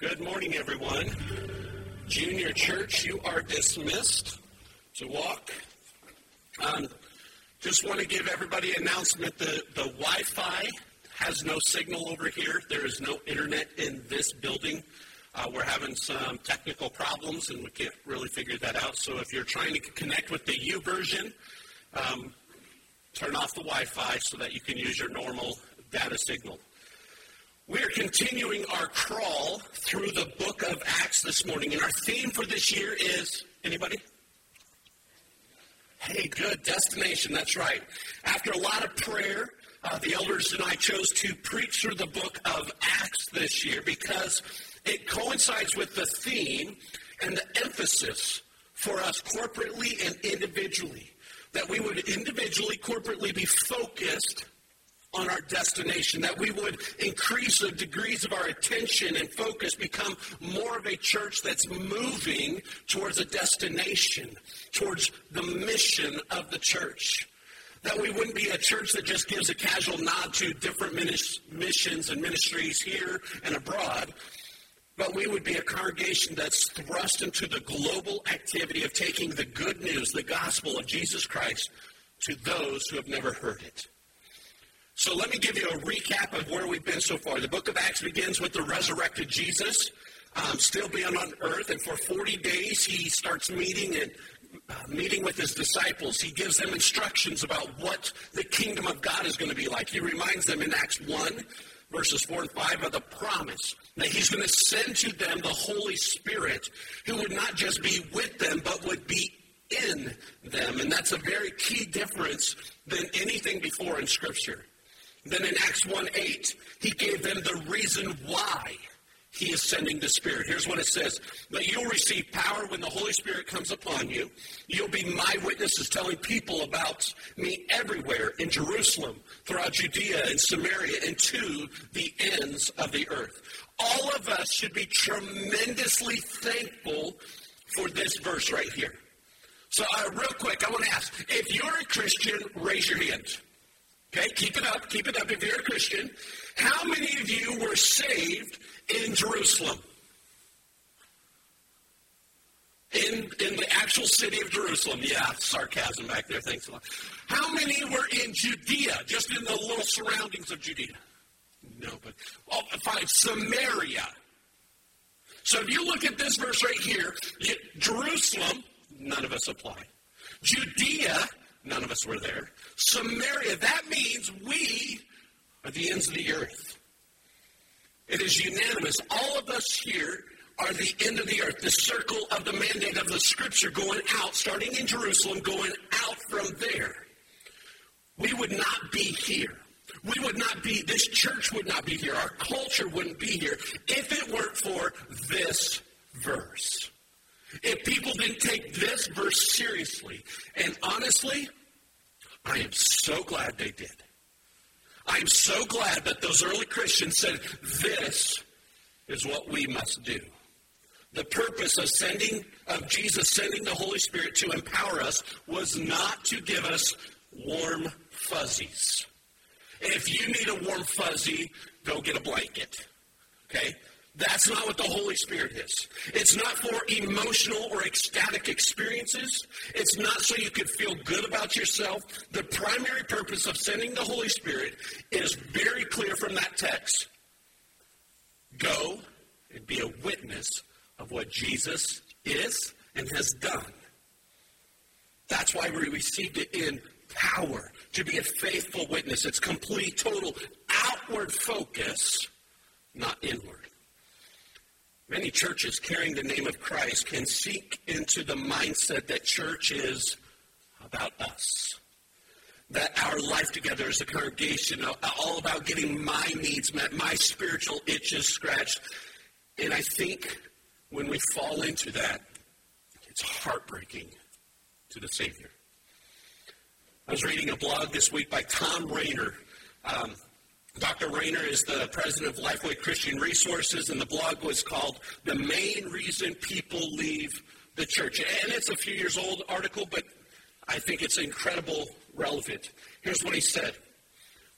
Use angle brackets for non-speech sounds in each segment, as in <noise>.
Good morning, everyone. Junior Church, you are dismissed to walk. Um, just want to give everybody an announcement. The, the Wi Fi has no signal over here. There is no internet in this building. Uh, we're having some technical problems and we can't really figure that out. So if you're trying to connect with the YouVersion, um, turn off the Wi Fi so that you can use your normal data signal. We're continuing our crawl through the book of Acts this morning, and our theme for this year is anybody? Hey, good destination. That's right. After a lot of prayer, uh, the elders and I chose to preach through the book of Acts this year because it coincides with the theme and the emphasis for us corporately and individually. That we would individually, corporately be focused on our destination, that we would increase the degrees of our attention and focus, become more of a church that's moving towards a destination, towards the mission of the church. That we wouldn't be a church that just gives a casual nod to different missions and ministries here and abroad, but we would be a congregation that's thrust into the global activity of taking the good news, the gospel of Jesus Christ, to those who have never heard it. So let me give you a recap of where we've been so far. The book of Acts begins with the resurrected Jesus um, still being on earth, and for 40 days he starts meeting and uh, meeting with his disciples. He gives them instructions about what the kingdom of God is going to be like. He reminds them in Acts 1, verses 4 and 5, of the promise that he's going to send to them the Holy Spirit, who would not just be with them, but would be in them. And that's a very key difference than anything before in Scripture. Then in Acts 1 8, he gave them the reason why he is sending the Spirit. Here's what it says But you'll receive power when the Holy Spirit comes upon you. You'll be my witnesses, telling people about me everywhere in Jerusalem, throughout Judea and Samaria, and to the ends of the earth. All of us should be tremendously thankful for this verse right here. So, uh, real quick, I want to ask if you're a Christian, raise your hand. Okay, keep it up, keep it up if you're a Christian. How many of you were saved in Jerusalem? In, in the actual city of Jerusalem. Yeah, sarcasm back there. Thanks a lot. How many were in Judea, just in the little surroundings of Judea? No, but oh, fine. Samaria. So if you look at this verse right here, Jerusalem, none of us apply. Judea, None of us were there. Samaria, that means we are the ends of the earth. It is unanimous. All of us here are the end of the earth, the circle of the mandate of the scripture going out, starting in Jerusalem, going out from there. We would not be here. We would not be, this church would not be here. Our culture wouldn't be here if it weren't for this verse. If people didn't take this verse seriously, and honestly, I am so glad they did. I'm so glad that those early Christians said, this is what we must do. The purpose of sending, of Jesus sending the Holy Spirit to empower us was not to give us warm fuzzies. If you need a warm fuzzy, go get a blanket. Okay? That's not what the Holy Spirit is. It's not for emotional or ecstatic experiences. It's not so you could feel good about yourself. The primary purpose of sending the Holy Spirit is very clear from that text. Go and be a witness of what Jesus is and has done. That's why we received it in power to be a faithful witness. It's complete, total, outward focus, not inward. Many churches carrying the name of Christ can seek into the mindset that church is about us. That our life together as a congregation, all about getting my needs met, my spiritual itches scratched. And I think when we fall into that, it's heartbreaking to the Savior. I was reading a blog this week by Thom Rainer. Um, Dr. Rainer is the president of Lifeway Christian Resources, and the blog was called The Main Reason People Leave the Church. And it's a few years old article, but I think it's incredible relevant. Here's what he said.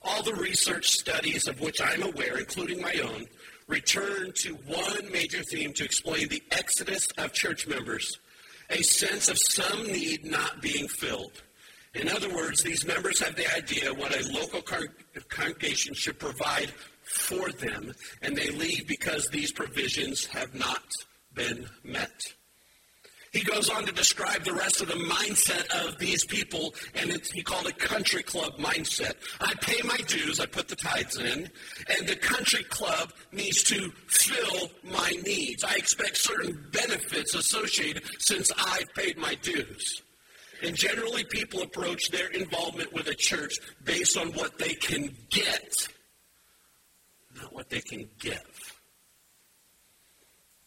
All the research studies of which I'm aware, including my own, return to one major theme to explain the exodus of church members, a sense of some need not being filled. In other words, these members have the idea what a local congregation should provide for them, and they leave because these provisions have not been met. He goes on to describe the rest of the mindset of these people, and he called it country club mindset. I pay my dues, I put the tithes in, and the country club needs to fill my needs. I expect certain benefits associated since I've paid my dues. And generally, people approach their involvement with a church based on what they can get, not what they can give.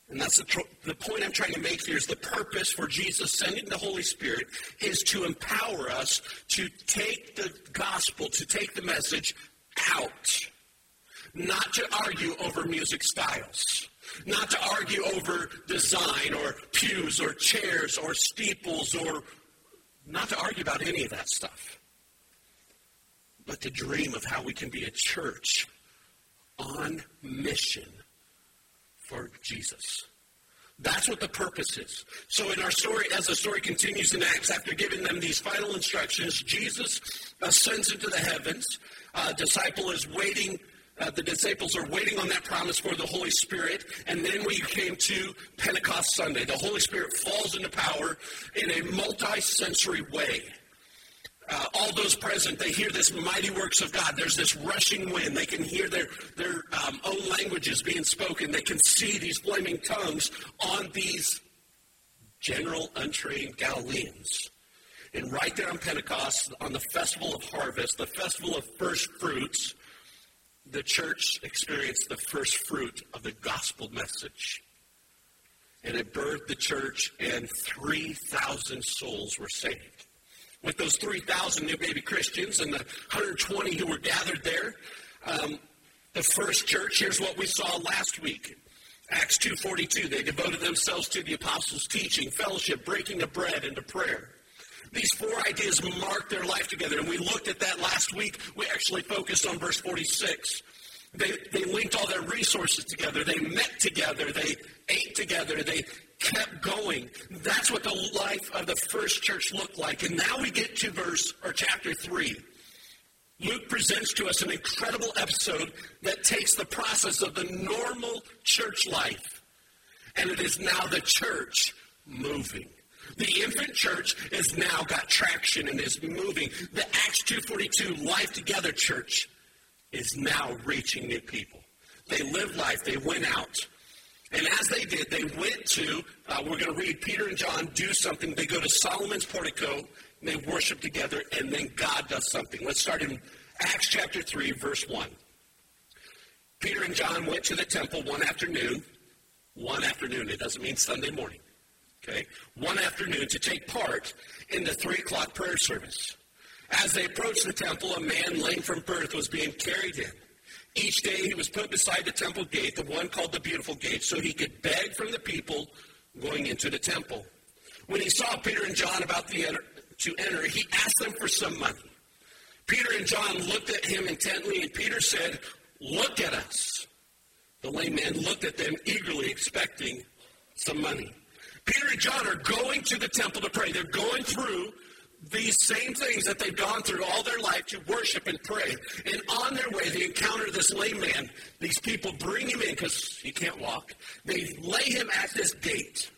And that's the, tr- the point I'm trying to make here is the purpose for Jesus sending the Holy Spirit is to empower us to take the gospel, to take the message out. Not to argue over music styles. Not to argue over design or pews or chairs or steeples or not to argue about any of that stuff. But to dream of how we can be a church on mission for Jesus. That's what the purpose is. So, in our story, as the story continues in Acts, after giving them these final instructions, Jesus ascends into the heavens. Uh, disciple is waiting. Uh, the disciples are waiting on that promise for the Holy Spirit. And then we came to Pentecost Sunday. The Holy Spirit falls into power in a multi sensory way uh, all those present, they hear this mighty works of God. There's this rushing wind. They can hear their, their um, own languages being spoken. They can see these flaming tongues on these general untrained Galileans. And right there on Pentecost, on the festival of harvest, the festival of first fruits, the church experienced the first fruit of the gospel message. And it birthed the church, and 3,000 souls were saved with those 3,000 new baby Christians and the 120 who were gathered there. Um, the first church, here's what we saw last week. Acts 2.42, they devoted themselves to the apostles' teaching, fellowship, breaking of bread, and to prayer. These four ideas marked their life together, and we looked at that last week. We actually focused on verse 46. They, they linked all their resources together. They met together. They ate together. They kept going. That's what the life of the first church looked like. And now we get to verse or chapter 3. Luke presents to us an incredible episode that takes the process of the normal church life and it is now the church moving. The infant church has now got traction and is moving. The Acts 2:42 Life Together church is now reaching new people. They lived life, they went out. And as they did, they went to, uh, we're going to read Peter and John do something. They go to Solomon's portico, and they worship together, and then God does something. Let's start in Acts chapter 3, verse 1. Peter and John went to the temple one afternoon. One afternoon, it doesn't mean Sunday morning. Okay? One afternoon to take part in the 3 o'clock prayer service. As they approached the temple, a man lame from birth was being carried in. Each day he was put beside the temple gate, the one called the Beautiful Gate, so he could beg from the people going into the temple. When he saw Peter and John about enter, to enter, he asked them for some money. Peter and John looked at him intently, and Peter said, Look at us. The lame man looked at them eagerly, expecting some money. Peter and John are going to the temple to pray. They're going through these same things that they've gone through all their life to worship and pray. And on their way, they encounter this lame man. These people bring him in because he can't walk. They lay him at this gate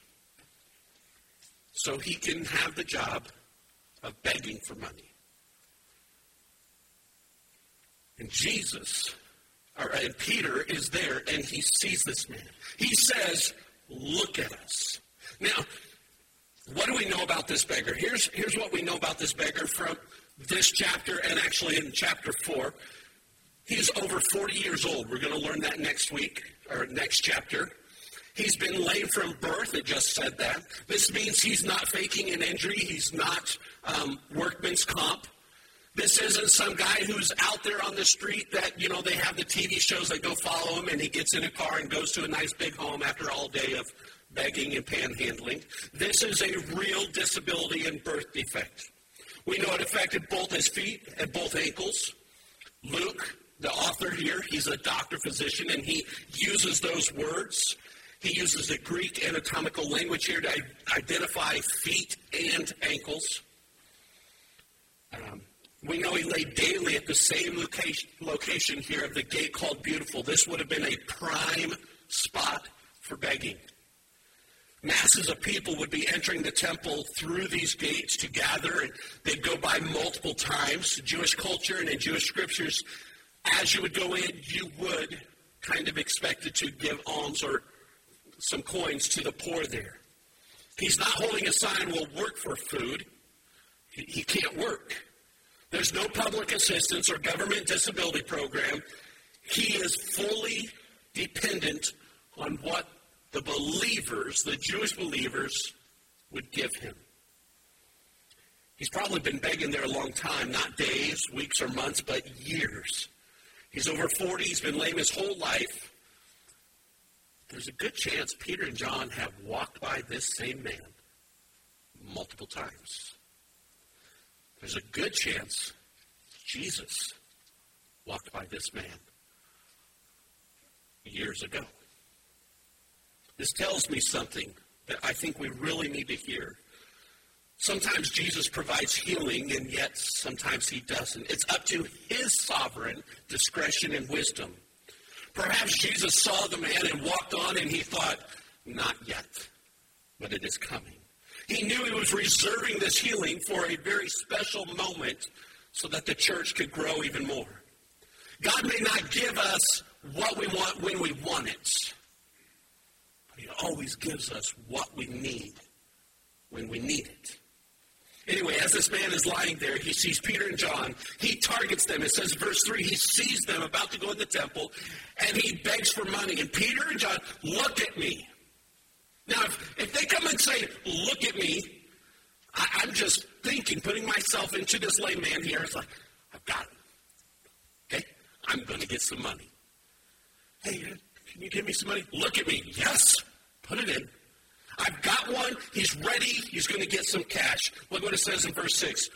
so he can have the job of begging for money. And Jesus, or, and Peter is there and he sees this man. He says, Look at us. Now, what do we know about this beggar? Here's, here's what we know about this beggar from this chapter and actually in chapter 4. He's over 40 years old. We're going to learn that next week or next chapter. He's been lame from birth. It just said that. This means he's not faking an injury. He's not um, workman's comp. This isn't some guy who's out there on the street that, you know, they have the TV shows that go follow him and he gets in a car and goes to a nice big home after all day of begging and panhandling. This is a real disability and birth defect. We know it affected both his feet and both ankles. Luke the author here, he's a doctor physician, and he uses those words. He uses the Greek anatomical language here to identify feet and ankles. Um, we know he lay daily at the same location, location here of the gate called Beautiful. This would have been a prime spot for begging. Masses of people would be entering the temple through these gates to gather, and they'd go by multiple times. Jewish culture and in Jewish scriptures, as you would go in, you would kind of expected to give alms or some coins to the poor there. He's not holding a sign, will work for food. He, he can't work. There's no public assistance or government disability program. He is fully dependent on what the believers, the Jewish believers, would give him. He's probably been begging there a long time, not days, weeks, or months, but years. He's over 40, he's been lame his whole life. There's a good chance Peter and John have walked by this same man multiple times. There's a good chance Jesus walked by this man years ago. This tells me something that I think we really need to hear. Sometimes Jesus provides healing, and yet sometimes he doesn't. It's up to his sovereign discretion and wisdom. Perhaps Jesus saw the man and walked on, and he thought, not yet, but it is coming. He knew he was reserving this healing for a very special moment so that the church could grow even more. God may not give us what we want when we want it, He always gives us what we need when we need it. Anyway, as this man is lying there, he sees Peter and John. He targets them. It says, verse 3, he sees them about to go in the temple, and he begs for money. And Peter and John, look at me. Now, if, if they come and say, look at me, I, I'm just thinking, putting myself into this lame man here. It's like, I've got it. Okay? I'm going to get some money. Hey, can you give me some money? Look at me. Yes. Put it in. I've got one. He's ready. He's going to get some cash. Look what it says in verse 6.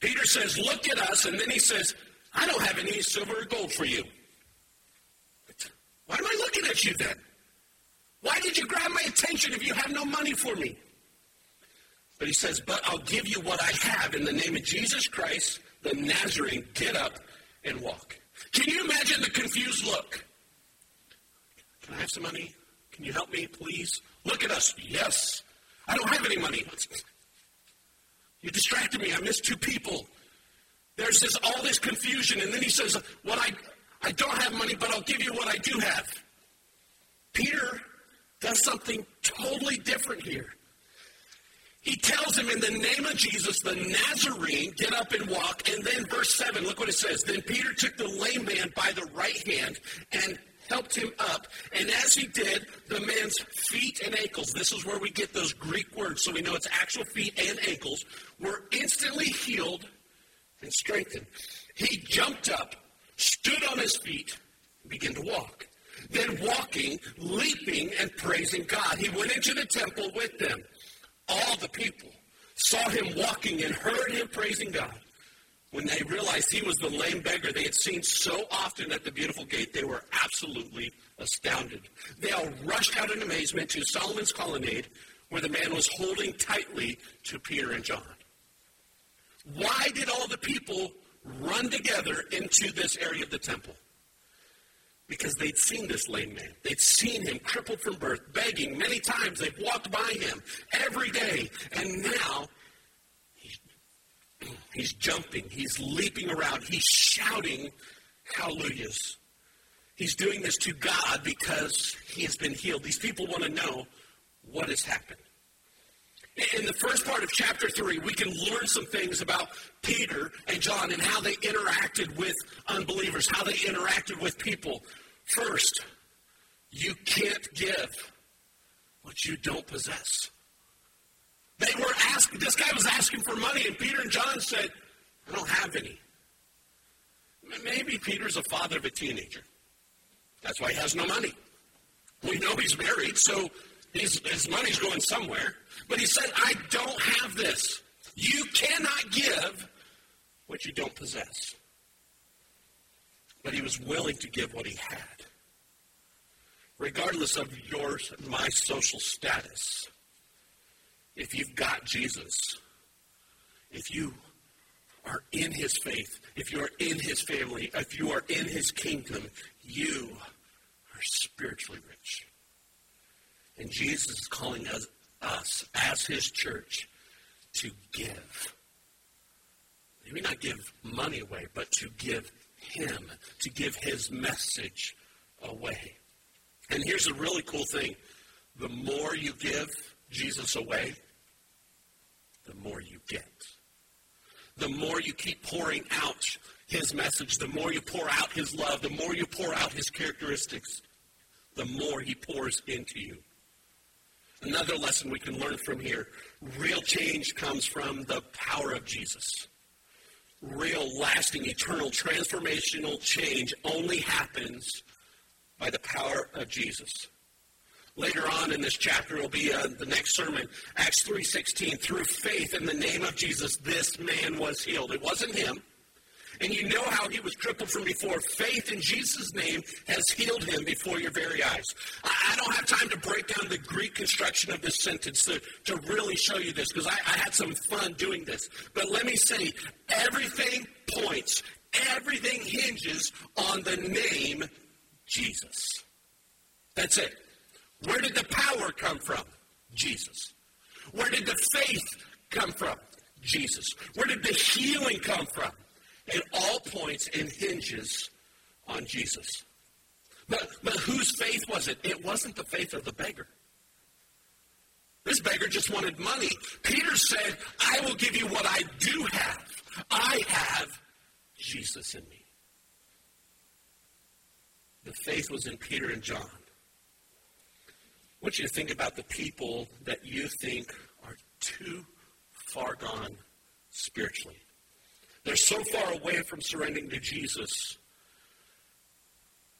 Peter says, Look at us. And then he says, I don't have any silver or gold for you. Why am I looking at you then? Why did you grab my attention if you have no money for me? But he says, But I'll give you what I have in the name of Jesus Christ, the Nazarene. Get up and walk. Can you imagine the confused look? Can I have some money? Can you help me, please? Look at us. Yes. I don't have any money. You distracted me. I missed two people. There's this all this confusion, and then he says, What I I don't have money, but I'll give you what I do have. Peter does something totally different here. He tells him in the name of Jesus, the Nazarene, get up and walk. And then verse 7, look what it says. Then Peter took the lame man by the right hand and helped him up. And as he did, the man's feet and ankles, this is where we get those Greek words, so we know it's actual feet and ankles, were instantly healed and strengthened. He jumped up, stood on his feet, began to walk. Then walking, leaping, and praising God. He went into the temple with them. All the people saw him walking and heard him praising God. When they realized he was the lame beggar they had seen so often at the beautiful gate, they were absolutely astounded. They all rushed out in amazement to Solomon's colonnade, where the man was holding tightly to Peter and John. Why did all the people run together into this area of the temple? because they'd seen this lame man. They'd seen him crippled from birth, begging many times. They've walked by him every day. And now he's jumping, he's leaping around, he's shouting hallelujahs. He's doing this to God because he has been healed. These people want to know what has happened. In the first part of chapter 3, we can learn some things about Peter and John and how they interacted with unbelievers, how they interacted with people. First, you can't give what you don't possess. They were asking, this guy was asking for money, and Peter and John said, I don't have any. Maybe Peter's a father of a teenager. That's why he has no money. We know he's married, so his, his money's going somewhere. But he said, I don't have this. You cannot give what you don't possess. but he was willing to give what he had. Regardless of yours and my social status, if you've got Jesus, if you are in his faith, if you are in his family, if you are in his kingdom, you are spiritually rich. And Jesus is calling us, us as his church to give. Maybe not give money away, but to give him, to give his message away. And here's a really cool thing the more you give Jesus away, the more you get. The more you keep pouring out his message, the more you pour out his love, the more you pour out his characteristics, the more he pours into you. Another lesson we can learn from here real change comes from the power of Jesus. Real, lasting, eternal, transformational change only happens by the power of Jesus. Later on in this chapter will be uh, the next sermon, Acts 3.16. Through faith in the name of Jesus, this man was healed. It wasn't him. And you know how he was crippled from before. Faith in Jesus' name has healed him before your very eyes. I don't have time to break down the Greek construction of this sentence to, to really show you this because I, I had some fun doing this. But let me say, everything points, everything hinges on the name Jesus. That's it. Where did the power come from? Jesus. Where did the faith come from? Jesus. Where did the healing come from? It all points and hinges on Jesus. But, but whose faith was it? It wasn't the faith of the beggar. This beggar just wanted money. Peter said, I will give you what I do have. I have Jesus in me. The faith was in Peter and John. I want you to think about the people that you think are too far gone spiritually. They're so far away from surrendering to Jesus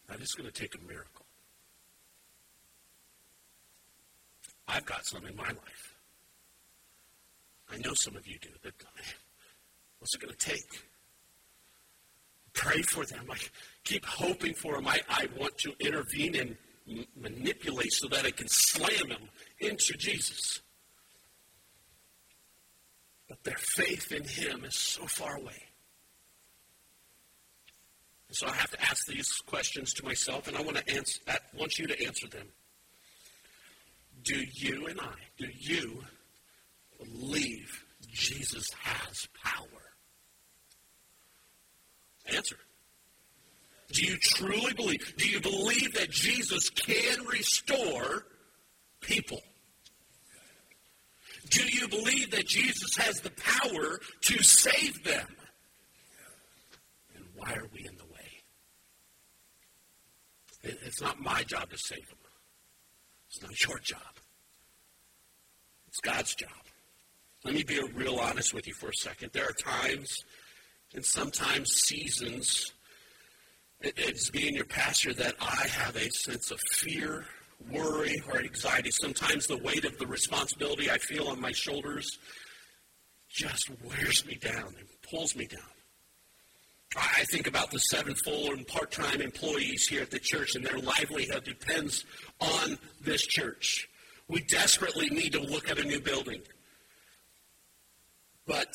that it's going to take a miracle. I've got some in my life. I know some of you do. That, what's it going to take? Pray for them. I keep hoping for them. I, I want to intervene and manipulate so that it can slam them into Jesus. But their faith in Him is so far away. And so I have to ask these questions to myself, and I want to answer. I want you to answer them. Do you and I, do you believe Jesus has power? Answer. Do you truly believe? Do you believe that Jesus can restore people? Do you believe that Jesus has the power to save them? And why are we in the way? It's not my job to save them. It's not your job. It's God's job. Let me be real honest with you for a second. There are times and sometimes seasons it's being your pastor that I have a sense of fear worry or anxiety. Sometimes the weight of the responsibility I feel on my shoulders just wears me down and pulls me down. I think about the seven full and part time employees here at the church, and their livelihood depends on this church. We desperately need to look at a new building. But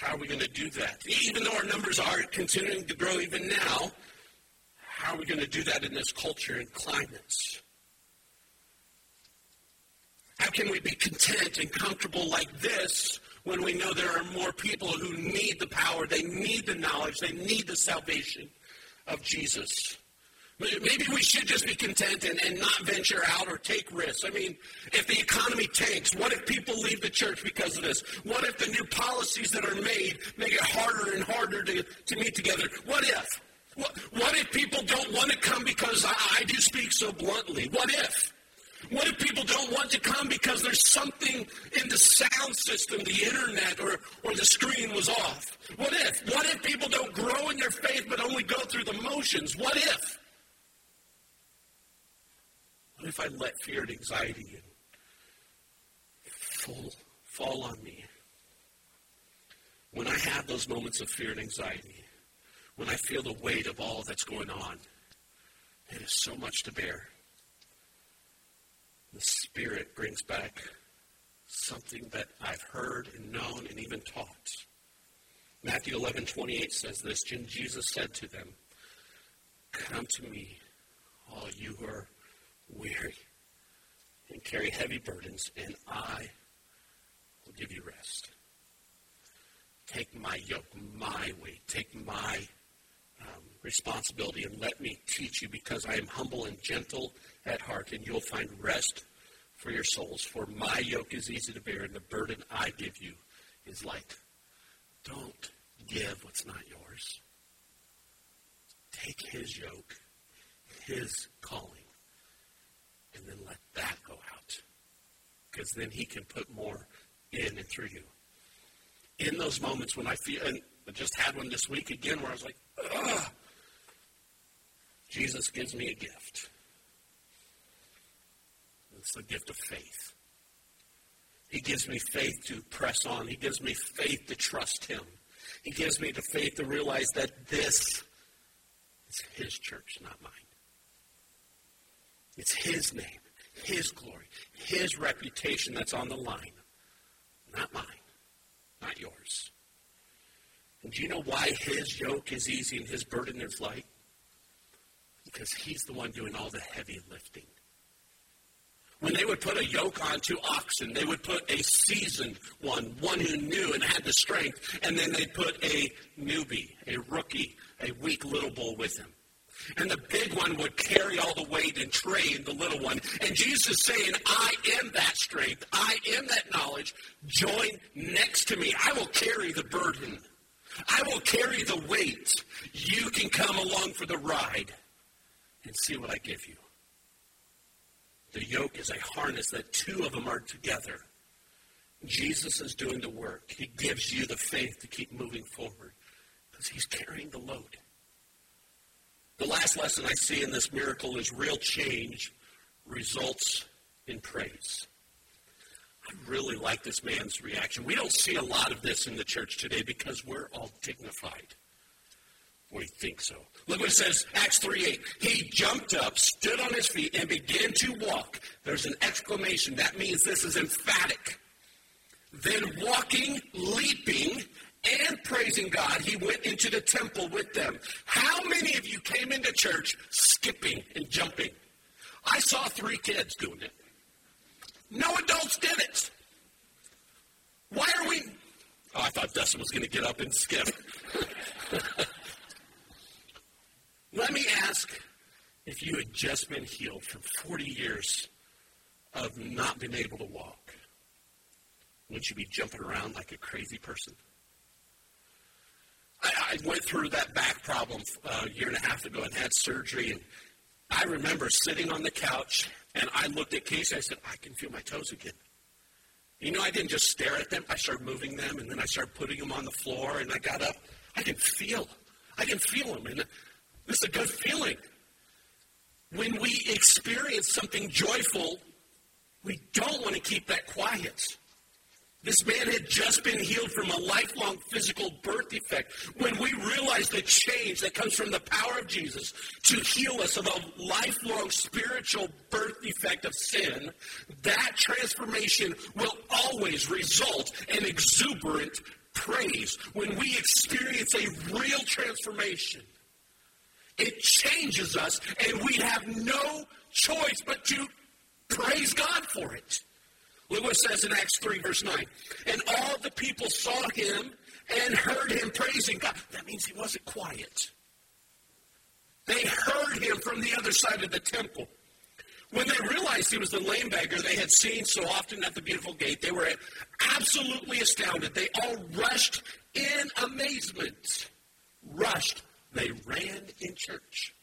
how are we going to do that? Even though our numbers are continuing to grow even now, how are we going to do that in this culture and climates? How can we be content and comfortable like this when we know there are more people who need the power, they need the knowledge, they need the salvation of Jesus? Maybe we should just be content and, and not venture out or take risks. I mean, if the economy tanks, what if people leave the church because of this? What if the new policies that are made make it harder and harder to, to meet together? What if? What, what if people don't want to come because I, I do speak so bluntly? What if? What if people don't want to come because there's something in the sound system, the internet, or, or the screen was off? What if? What if people don't grow in their faith but only go through the motions? What if? What if I let fear and anxiety fall, fall on me? When I have those moments of fear and anxiety, when I feel the weight of all that's going on. It is so much to bear. The Spirit brings back something that I've heard and known and even taught. Matthew 11, 28 says this, Jesus said to them, Come to me, all you who are weary and carry heavy burdens, and I will give you rest. Take my yoke, my weight, take my um, responsibility, and let me teach you, because I am humble and gentle at heart, and you'll find rest for your souls. For my yoke is easy to bear, and the burden I give you is light. Don't give what's not yours. Take his yoke, his calling, and then let that go out. Because then he can put more in and through you. In those moments when I feel, and I just had one this week again where I was like, ugh, Jesus gives me a gift. It's the gift of faith. He gives me faith to press on. He gives me faith to trust Him. He gives me the faith to realize that this is His church, not mine. It's His name, His glory, His reputation that's on the line, not mine, not yours. And do you know why His yoke is easy and His burden is light? Because He's the one doing all the heavy lifting. When they would put a yoke onto oxen, they would put a seasoned one, one who knew and had the strength, and then they'd put a newbie, a rookie, a weak little bull with him. And the big one would carry all the weight and train the little one. And Jesus saying, I am that strength. I am that knowledge. Join next to me. I will carry the burden. I will carry the weight. You can come along for the ride and see what I give you. The yoke is a harness that two of them are together. Jesus is doing the work. He gives you the faith to keep moving forward because he's carrying the load. The last lesson I see in this miracle is real change results in praise. I really like this man's reaction. We don't see a lot of this in the church today because we're all dignified. We think so. Look what it says, Acts 3 8. He jumped up, stood on his feet, and began to walk. There's an exclamation. That means this is emphatic. Then walking, leaping, and praising God, he went into the temple with them. How many of you came into church skipping and jumping? I saw three kids doing it. No adults did it. Why are we? Oh, I thought Dustin was going to get up and skip. <laughs> Let me ask if you had just been healed from 40 years of not being able to walk, wouldn't you be jumping around like a crazy person? I, I went through that back problem uh, a year and a half ago and had surgery, and I remember sitting on the couch and I looked at Casey. I said, I can feel my toes again. You know, I didn't just stare at them. I started moving them, and then I started putting them on the floor, and I got up. I can feel. I can feel them. And it's a good feeling. When we experience something joyful, we don't want to keep that quiet. This man had just been healed from a lifelong physical birth defect. When we realize the change that comes from the power of Jesus to heal us of a lifelong spiritual birth defect of sin, that transformation will always result in exuberant praise. When we experience a real transformation, it changes us, and we have no choice but to praise God for it. Look what it says in Acts 3, verse 9. And all the people saw him and heard him praising God. That means he wasn't quiet. They heard him from the other side of the temple. When they realized he was the lame beggar they had seen so often at the beautiful gate, they were absolutely astounded. They all rushed in amazement. Rushed they ran in church.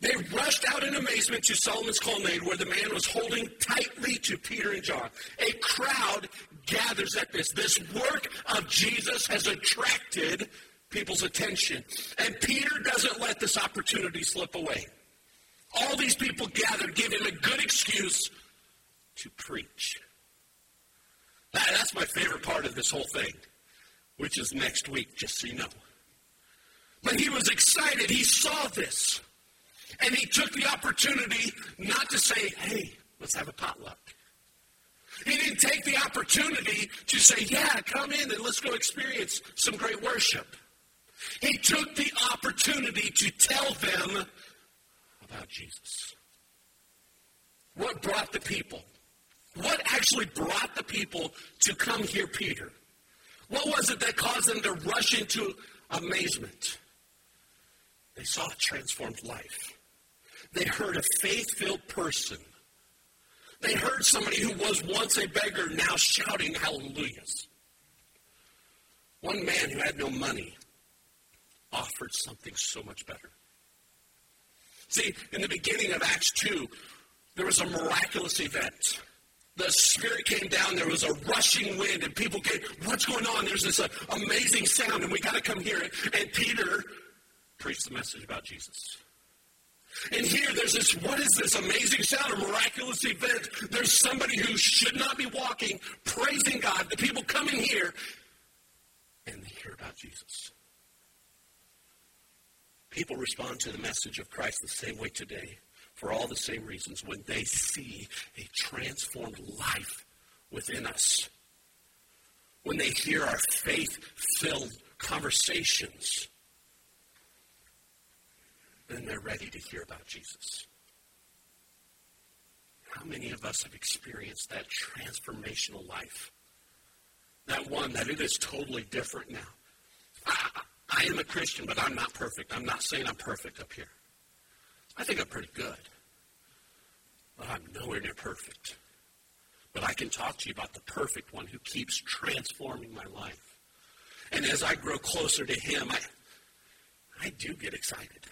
They rushed out in amazement to Solomon's colonnade where the man was holding tightly to Peter and John. A crowd gathers at this. This work of Jesus has attracted people's attention. And Peter doesn't let this opportunity slip away. All these people gathered give him a good excuse to preach. That, that's my favorite part of this whole thing, which is next week, just so you know. But he was excited. He saw this. And he took the opportunity not to say, hey, let's have a potluck. He didn't take the opportunity to say, yeah, come in and let's go experience some great worship. He took the opportunity to tell them about Jesus. What brought the people? What actually brought the people to come hear Peter? What was it that caused them to rush into amazement? They saw a transformed life. They heard a faith filled person. They heard somebody who was once a beggar now shouting hallelujahs. One man who had no money offered something so much better. See, in the beginning of Acts 2, there was a miraculous event. The Spirit came down, there was a rushing wind, and people came, What's going on? There's this uh, amazing sound, and we got to come hear it. And Peter preached the message about Jesus. And here there's this, what is this amazing sound, a miraculous event? There's somebody who should not be walking, praising God. The people come in here, and they hear about Jesus. People respond to the message of Christ the same way today for all the same reasons when they see a transformed life within us. When they hear our faith filled conversations, then they're ready to hear about Jesus. How many of us have experienced that transformational life? That one that it is totally different now. I, I am a Christian, but I'm not perfect. I'm not saying I'm perfect up here. I think I'm pretty good. But I'm nowhere near perfect. But I can talk to you about the perfect one who keeps transforming my life. And as I grow closer to him, I, I do get excited.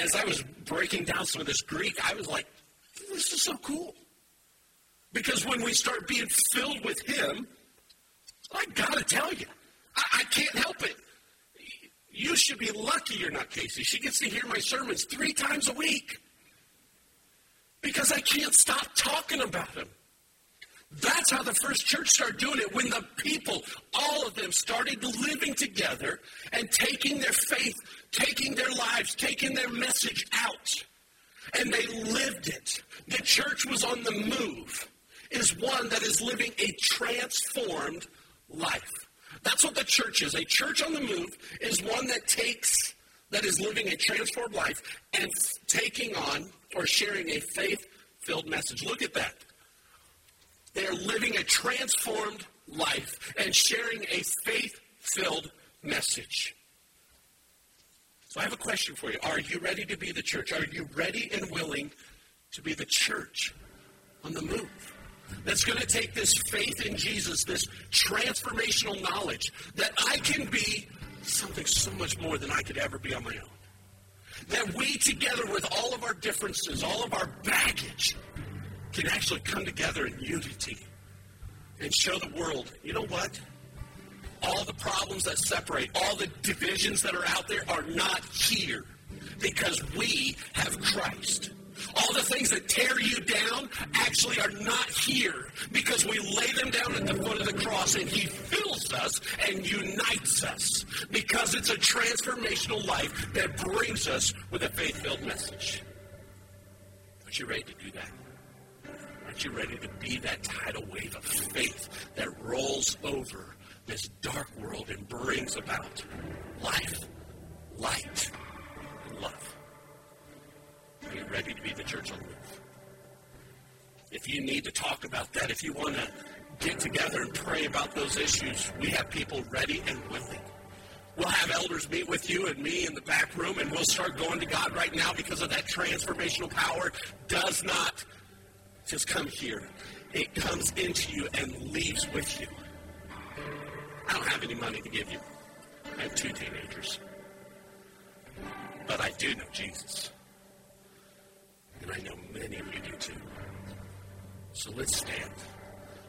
As I was breaking down some of this Greek, I was like, this is so cool. Because when we start being filled with him, I gotta tell you, I, I can't help it. You should be lucky you're not Casey. She gets to hear my sermons three times a week because I can't stop talking about him. That's how the first church started doing it. When the people, all of them, started living together and taking their faith, taking their lives, taking their message out. And they lived it. The church was on the move, is one that is living a transformed life. That's what the church is. A church on the move is one that takes, that is living a transformed life and taking on or sharing a faith filled message. Look at that. They're living a transformed life and sharing a faith filled message. So I have a question for you. Are you ready to be the church? Are you ready and willing to be the church on the move? that's going to take this faith in Jesus, this transformational knowledge that I can be something so much more than I could ever be on my own. That we, together with all of our differences, all of our baggage, can actually come together in unity and show the world, you know what? All the problems that separate, all the divisions that are out there are not here because we have Christ. All the things that tear you down actually are not here because we lay them down at the foot of the cross and He fills us and unites us because it's a transformational life that brings us with a faith filled message. Aren't you ready to do that? You ready to be that tidal wave of faith that rolls over this dark world and brings about life, light, and love? Are you ready to be the church on the move? If you need to talk about that, if you want to get together and pray about those issues, we have people ready and willing. We'll have elders meet with you and me in the back room, and we'll start going to God right now because of that transformational power does not just come here. It comes into you and leaves with you. I don't have any money to give you. I have two teenagers. But I do know Jesus. And I know many of you do too. So let's stand.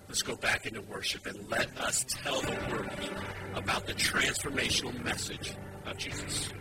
Let's go back into worship and let us tell the world about the transformational message of Jesus.